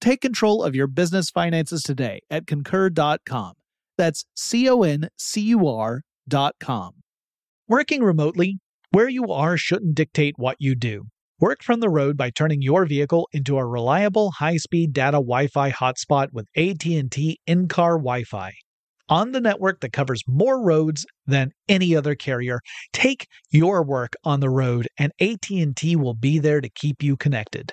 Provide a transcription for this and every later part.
Take control of your business finances today at concur.com. That's C O N C U R.com. Working remotely, where you are shouldn't dictate what you do. Work from the road by turning your vehicle into a reliable high-speed data Wi-Fi hotspot with AT&T in-car Wi-Fi. On the network that covers more roads than any other carrier, take your work on the road and AT&T will be there to keep you connected.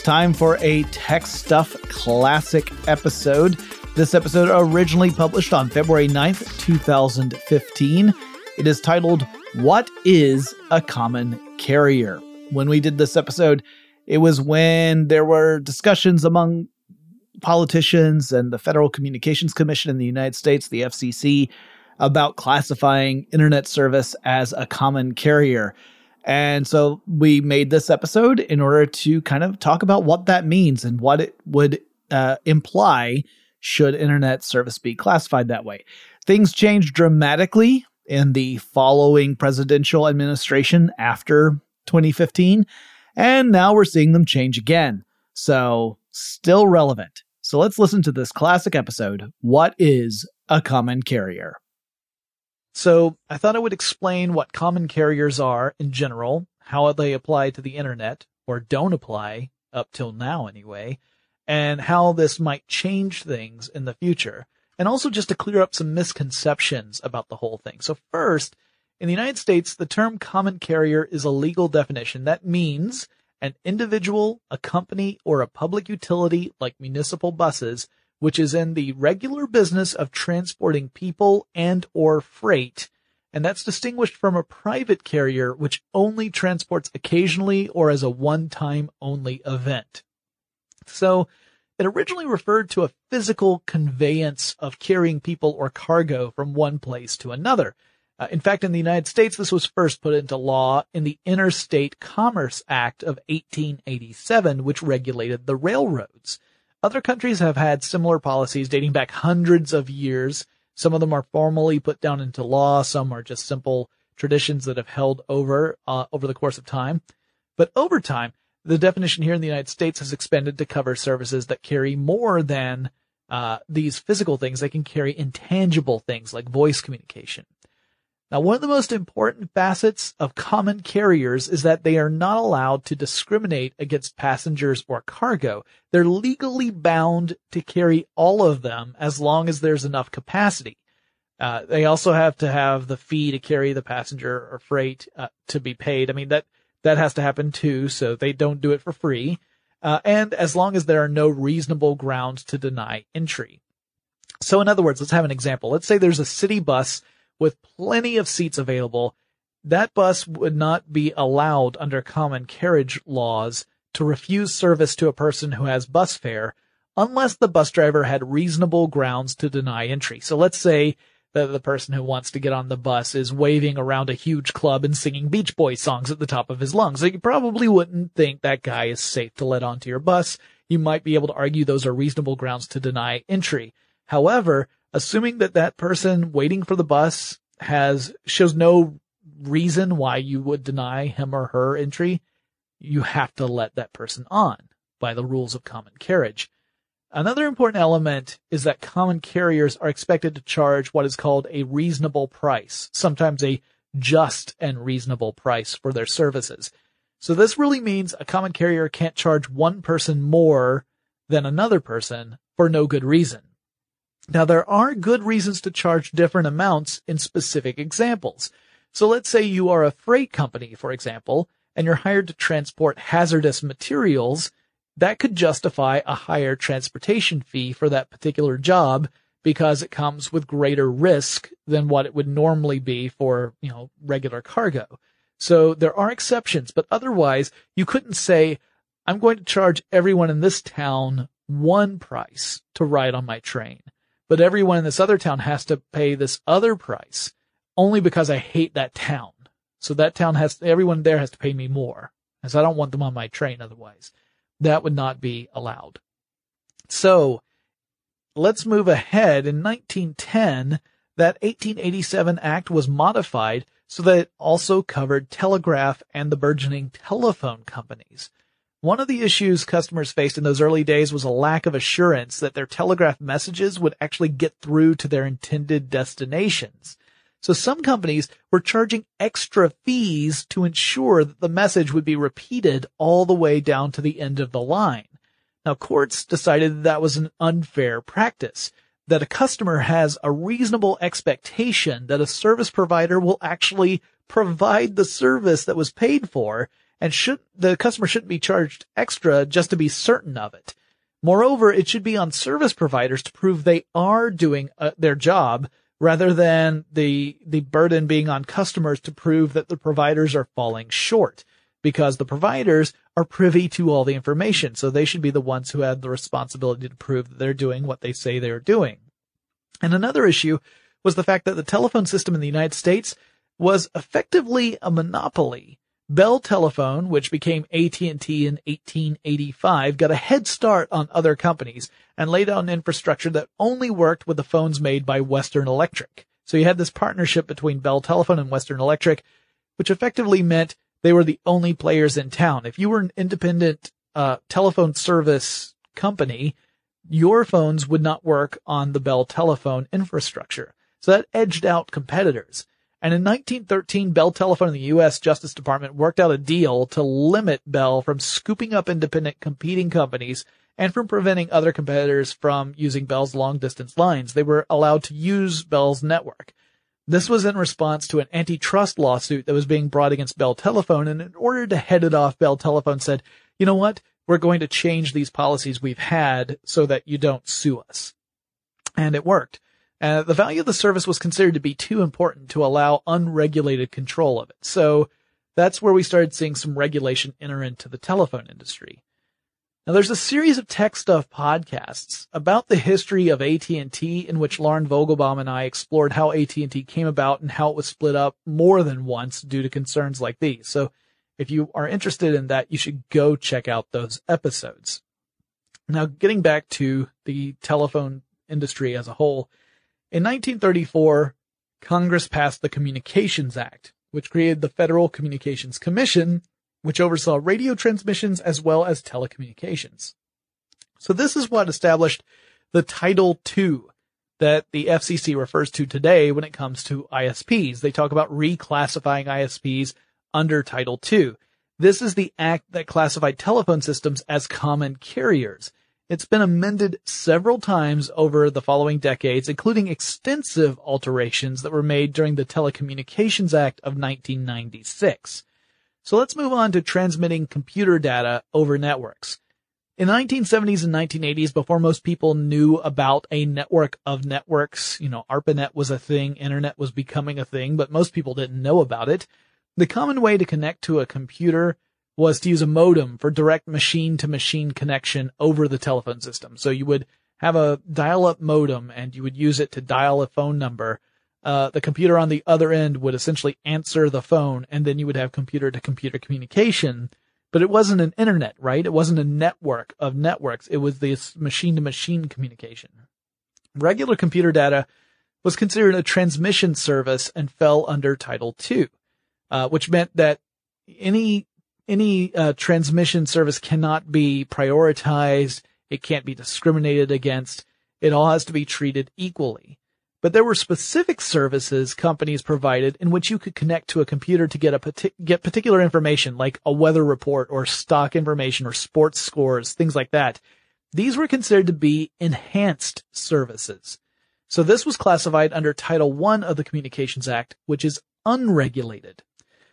time for a Tech Stuff Classic episode. This episode originally published on February 9th, 2015. It is titled, What is a Common Carrier? When we did this episode, it was when there were discussions among politicians and the Federal Communications Commission in the United States, the FCC, about classifying internet service as a common carrier. And so we made this episode in order to kind of talk about what that means and what it would uh, imply should internet service be classified that way. Things changed dramatically in the following presidential administration after 2015, and now we're seeing them change again. So, still relevant. So, let's listen to this classic episode What is a Common Carrier? So I thought I would explain what common carriers are in general, how they apply to the internet, or don't apply, up till now anyway, and how this might change things in the future. And also just to clear up some misconceptions about the whole thing. So first, in the United States, the term common carrier is a legal definition. That means an individual, a company, or a public utility like municipal buses which is in the regular business of transporting people and or freight, and that's distinguished from a private carrier which only transports occasionally or as a one-time only event. So, it originally referred to a physical conveyance of carrying people or cargo from one place to another. Uh, in fact, in the United States, this was first put into law in the Interstate Commerce Act of 1887, which regulated the railroads. Other countries have had similar policies dating back hundreds of years. Some of them are formally put down into law. Some are just simple traditions that have held over uh, over the course of time. But over time, the definition here in the United States has expanded to cover services that carry more than uh, these physical things. They can carry intangible things like voice communication. Now, one of the most important facets of common carriers is that they are not allowed to discriminate against passengers or cargo. They're legally bound to carry all of them as long as there's enough capacity. Uh, they also have to have the fee to carry the passenger or freight uh, to be paid. I mean that that has to happen too, so they don't do it for free. Uh, and as long as there are no reasonable grounds to deny entry. So in other words, let's have an example. Let's say there's a city bus with plenty of seats available, that bus would not be allowed under common carriage laws to refuse service to a person who has bus fare unless the bus driver had reasonable grounds to deny entry. So let's say that the person who wants to get on the bus is waving around a huge club and singing Beach Boys songs at the top of his lungs. So you probably wouldn't think that guy is safe to let onto your bus. You might be able to argue those are reasonable grounds to deny entry. However, assuming that that person waiting for the bus has shows no reason why you would deny him or her entry, you have to let that person on by the rules of common carriage. Another important element is that common carriers are expected to charge what is called a reasonable price, sometimes a just and reasonable price for their services. So this really means a common carrier can't charge one person more than another person for no good reason. Now there are good reasons to charge different amounts in specific examples. So let's say you are a freight company, for example, and you're hired to transport hazardous materials. That could justify a higher transportation fee for that particular job because it comes with greater risk than what it would normally be for, you know, regular cargo. So there are exceptions, but otherwise you couldn't say, I'm going to charge everyone in this town one price to ride on my train but everyone in this other town has to pay this other price only because I hate that town. So that town has, everyone there has to pay me more. As I don't want them on my train otherwise. That would not be allowed. So let's move ahead. In 1910, that 1887 act was modified so that it also covered telegraph and the burgeoning telephone companies. One of the issues customers faced in those early days was a lack of assurance that their telegraph messages would actually get through to their intended destinations. So some companies were charging extra fees to ensure that the message would be repeated all the way down to the end of the line. Now courts decided that, that was an unfair practice, that a customer has a reasonable expectation that a service provider will actually provide the service that was paid for and should the customer shouldn't be charged extra just to be certain of it. Moreover, it should be on service providers to prove they are doing uh, their job rather than the the burden being on customers to prove that the providers are falling short because the providers are privy to all the information. So they should be the ones who have the responsibility to prove that they're doing what they say they're doing. And another issue was the fact that the telephone system in the United States was effectively a monopoly. Bell Telephone, which became AT&T in 1885, got a head start on other companies and laid out an infrastructure that only worked with the phones made by Western Electric. So you had this partnership between Bell Telephone and Western Electric, which effectively meant they were the only players in town. If you were an independent uh, telephone service company, your phones would not work on the Bell Telephone infrastructure. So that edged out competitors. And in 1913, Bell Telephone and the U.S. Justice Department worked out a deal to limit Bell from scooping up independent competing companies and from preventing other competitors from using Bell's long distance lines. They were allowed to use Bell's network. This was in response to an antitrust lawsuit that was being brought against Bell Telephone. And in order to head it off, Bell Telephone said, you know what? We're going to change these policies we've had so that you don't sue us. And it worked. Uh, the value of the service was considered to be too important to allow unregulated control of it. So that's where we started seeing some regulation enter into the telephone industry. Now there's a series of tech stuff podcasts about the history of AT&T in which Lauren Vogelbaum and I explored how AT&T came about and how it was split up more than once due to concerns like these. So if you are interested in that, you should go check out those episodes. Now getting back to the telephone industry as a whole, in 1934, Congress passed the Communications Act, which created the Federal Communications Commission, which oversaw radio transmissions as well as telecommunications. So this is what established the Title II, that the FCC refers to today when it comes to ISPs. They talk about reclassifying ISPs under Title II. This is the act that classified telephone systems as common carriers. It's been amended several times over the following decades, including extensive alterations that were made during the Telecommunications Act of 1996. So let's move on to transmitting computer data over networks. In the 1970s and 1980s, before most people knew about a network of networks, you know, ARPANET was a thing, internet was becoming a thing, but most people didn't know about it. The common way to connect to a computer was to use a modem for direct machine to machine connection over the telephone system. So you would have a dial up modem and you would use it to dial a phone number. Uh, the computer on the other end would essentially answer the phone and then you would have computer to computer communication but it wasn't an internet, right? It wasn't a network of networks. It was this machine to machine communication. Regular computer data was considered a transmission service and fell under Title II, uh, which meant that any any uh, transmission service cannot be prioritized. It can't be discriminated against. It all has to be treated equally. But there were specific services companies provided in which you could connect to a computer to get a partic- get particular information like a weather report or stock information or sports scores, things like that. These were considered to be enhanced services. So this was classified under Title I of the Communications Act, which is unregulated.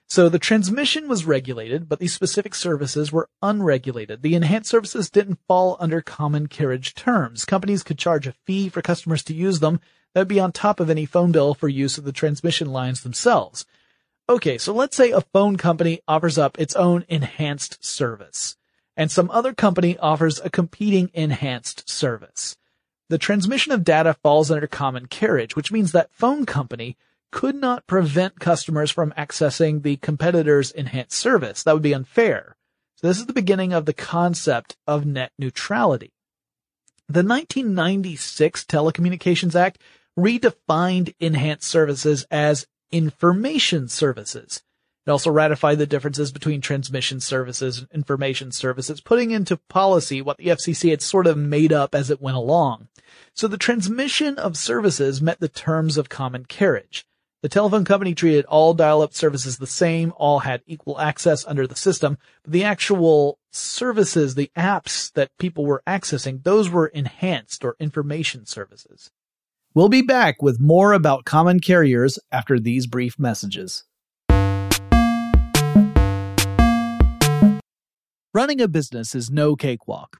So the transmission was regulated, but these specific services were unregulated. The enhanced services didn't fall under common carriage terms. Companies could charge a fee for customers to use them, that would be on top of any phone bill for use of the transmission lines themselves. Okay, so let's say a phone company offers up its own enhanced service, and some other company offers a competing enhanced service. The transmission of data falls under common carriage, which means that phone company could not prevent customers from accessing the competitor's enhanced service. That would be unfair. So this is the beginning of the concept of net neutrality. The 1996 Telecommunications Act redefined enhanced services as information services. It also ratified the differences between transmission services and information services, putting into policy what the FCC had sort of made up as it went along. So the transmission of services met the terms of common carriage. The telephone company treated all dial-up services the same, all had equal access under the system, but the actual services, the apps that people were accessing, those were enhanced or information services. We'll be back with more about common carriers after these brief messages. Running a business is no cakewalk.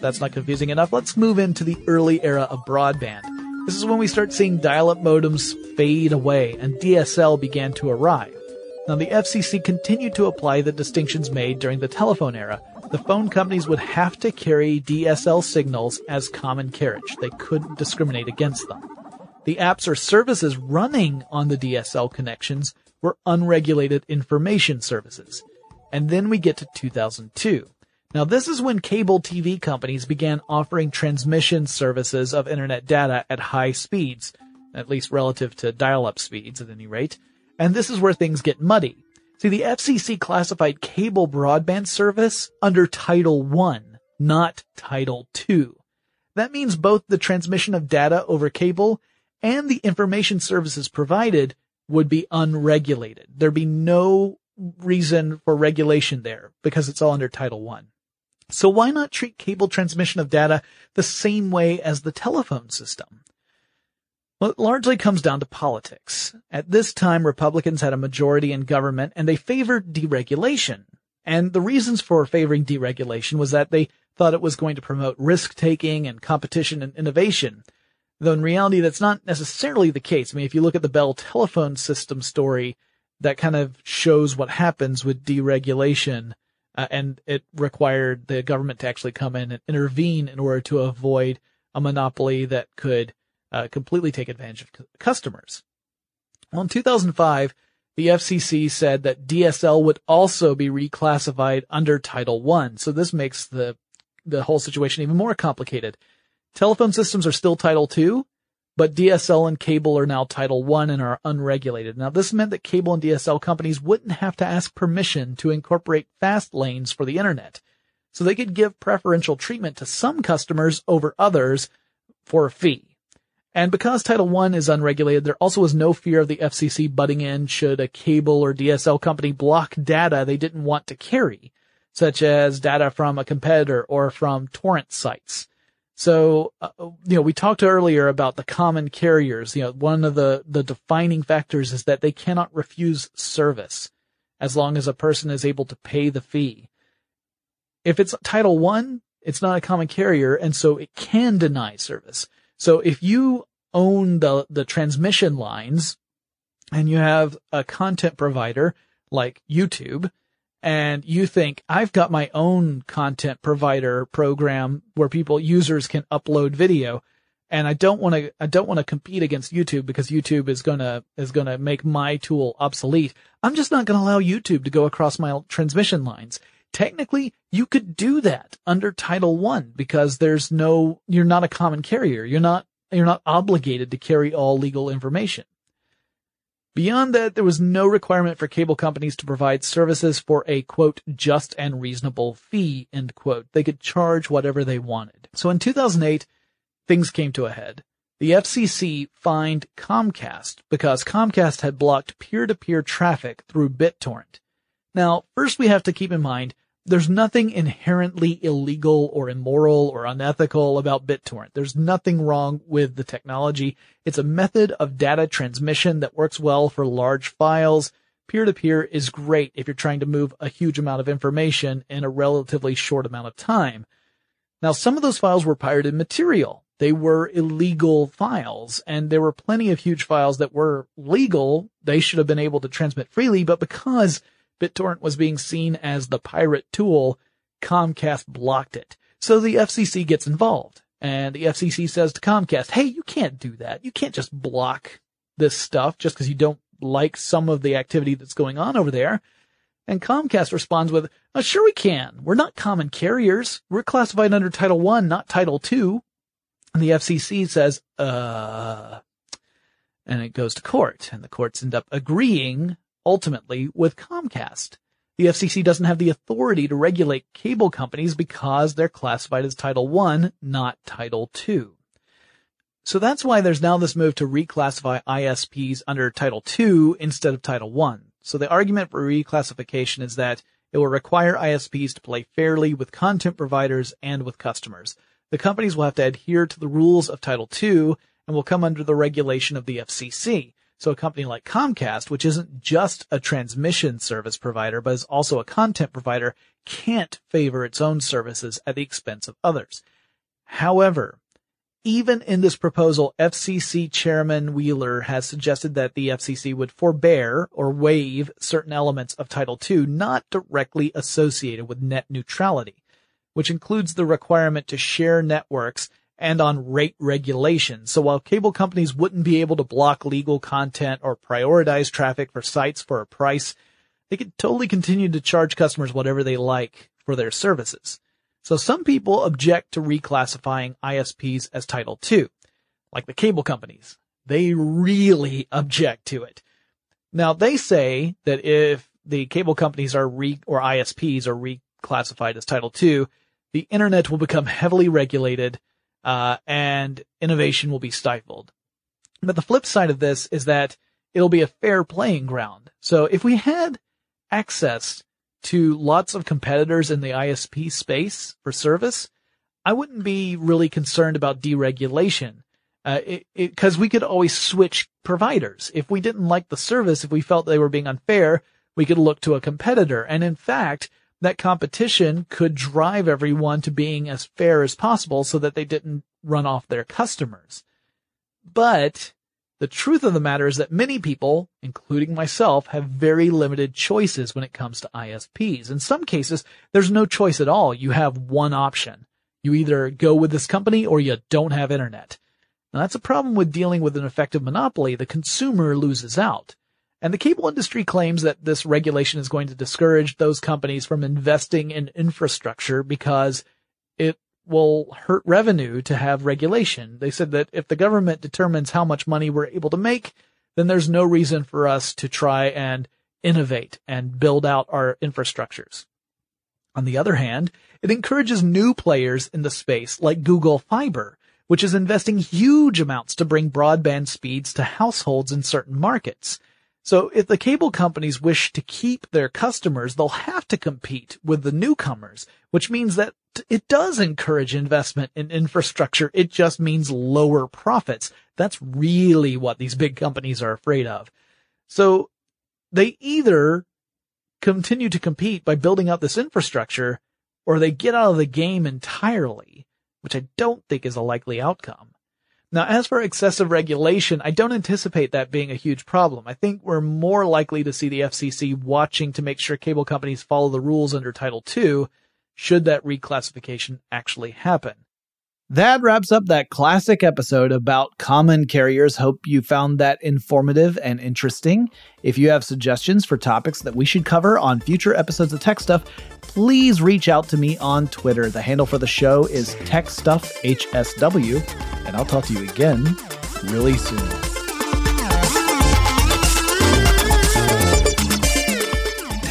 That's not confusing enough. Let's move into the early era of broadband. This is when we start seeing dial-up modems fade away and DSL began to arrive. Now the FCC continued to apply the distinctions made during the telephone era. The phone companies would have to carry DSL signals as common carriage. They couldn't discriminate against them. The apps or services running on the DSL connections were unregulated information services. And then we get to 2002. Now this is when cable TV companies began offering transmission services of internet data at high speeds, at least relative to dial-up speeds at any rate. And this is where things get muddy. See, the FCC classified cable broadband service under Title 1, not Title 2. That means both the transmission of data over cable and the information services provided would be unregulated. There'd be no reason for regulation there because it's all under Title 1. So why not treat cable transmission of data the same way as the telephone system? Well, it largely comes down to politics. At this time, Republicans had a majority in government and they favored deregulation. And the reasons for favoring deregulation was that they thought it was going to promote risk taking and competition and innovation. Though in reality, that's not necessarily the case. I mean, if you look at the Bell telephone system story, that kind of shows what happens with deregulation uh, and it required the government to actually come in and intervene in order to avoid a monopoly that could uh, completely take advantage of customers. Well, in 2005, the FCC said that DSL would also be reclassified under Title I. So this makes the the whole situation even more complicated. Telephone systems are still Title II, but DSL and cable are now Title I and are unregulated. Now this meant that cable and DSL companies wouldn't have to ask permission to incorporate fast lanes for the internet. So they could give preferential treatment to some customers over others for a fee. And because Title I is unregulated, there also was no fear of the FCC butting in should a cable or DSL company block data they didn't want to carry, such as data from a competitor or from torrent sites. So, uh, you know, we talked earlier about the common carriers. You know, one of the, the defining factors is that they cannot refuse service as long as a person is able to pay the fee. If it's Title One, it's not a common carrier, and so it can deny service. So if you own the, the transmission lines and you have a content provider like YouTube, and you think I've got my own content provider program where people users can upload video and I don't want to I don't want to compete against YouTube because YouTube is going to is going to make my tool obsolete. I'm just not going to allow YouTube to go across my transmission lines. Technically, you could do that under Title 1 because there's no you're not a common carrier. You're not you're not obligated to carry all legal information. Beyond that, there was no requirement for cable companies to provide services for a quote, just and reasonable fee, end quote. They could charge whatever they wanted. So in 2008, things came to a head. The FCC fined Comcast because Comcast had blocked peer-to-peer traffic through BitTorrent. Now, first we have to keep in mind there's nothing inherently illegal or immoral or unethical about BitTorrent. There's nothing wrong with the technology. It's a method of data transmission that works well for large files. Peer to peer is great if you're trying to move a huge amount of information in a relatively short amount of time. Now, some of those files were pirated material. They were illegal files and there were plenty of huge files that were legal. They should have been able to transmit freely, but because BitTorrent was being seen as the pirate tool, Comcast blocked it. So the FCC gets involved and the FCC says to Comcast, Hey, you can't do that. You can't just block this stuff just because you don't like some of the activity that's going on over there. And Comcast responds with, oh, sure we can. We're not common carriers. We're classified under Title I, not Title II. And the FCC says, uh, and it goes to court and the courts end up agreeing ultimately with Comcast. The FCC doesn't have the authority to regulate cable companies because they're classified as Title I, not Title II. So that's why there's now this move to reclassify ISPs under Title II instead of Title I. So the argument for reclassification is that it will require ISPs to play fairly with content providers and with customers. The companies will have to adhere to the rules of Title II and will come under the regulation of the FCC. So a company like Comcast, which isn't just a transmission service provider, but is also a content provider, can't favor its own services at the expense of others. However, even in this proposal, FCC Chairman Wheeler has suggested that the FCC would forbear or waive certain elements of Title II not directly associated with net neutrality, which includes the requirement to share networks and on rate regulation. So while cable companies wouldn't be able to block legal content or prioritize traffic for sites for a price, they could totally continue to charge customers whatever they like for their services. So some people object to reclassifying ISPs as Title II, like the cable companies. They really object to it. Now they say that if the cable companies are re, or ISPs are reclassified as Title II, the internet will become heavily regulated, uh, and innovation will be stifled. But the flip side of this is that it'll be a fair playing ground. So if we had access to lots of competitors in the ISP space for service, I wouldn't be really concerned about deregulation. Uh, cause we could always switch providers. If we didn't like the service, if we felt they were being unfair, we could look to a competitor. And in fact, that competition could drive everyone to being as fair as possible so that they didn't run off their customers. But the truth of the matter is that many people, including myself, have very limited choices when it comes to ISPs. In some cases, there's no choice at all. You have one option. You either go with this company or you don't have internet. Now that's a problem with dealing with an effective monopoly. The consumer loses out. And the cable industry claims that this regulation is going to discourage those companies from investing in infrastructure because it will hurt revenue to have regulation. They said that if the government determines how much money we're able to make, then there's no reason for us to try and innovate and build out our infrastructures. On the other hand, it encourages new players in the space like Google Fiber, which is investing huge amounts to bring broadband speeds to households in certain markets. So if the cable companies wish to keep their customers, they'll have to compete with the newcomers, which means that it does encourage investment in infrastructure. It just means lower profits. That's really what these big companies are afraid of. So they either continue to compete by building out this infrastructure or they get out of the game entirely, which I don't think is a likely outcome. Now, as for excessive regulation, I don't anticipate that being a huge problem. I think we're more likely to see the FCC watching to make sure cable companies follow the rules under Title II should that reclassification actually happen. That wraps up that classic episode about common carriers. Hope you found that informative and interesting. If you have suggestions for topics that we should cover on future episodes of Tech Stuff, please reach out to me on Twitter. The handle for the show is TechStuffHSW, and I'll talk to you again really soon.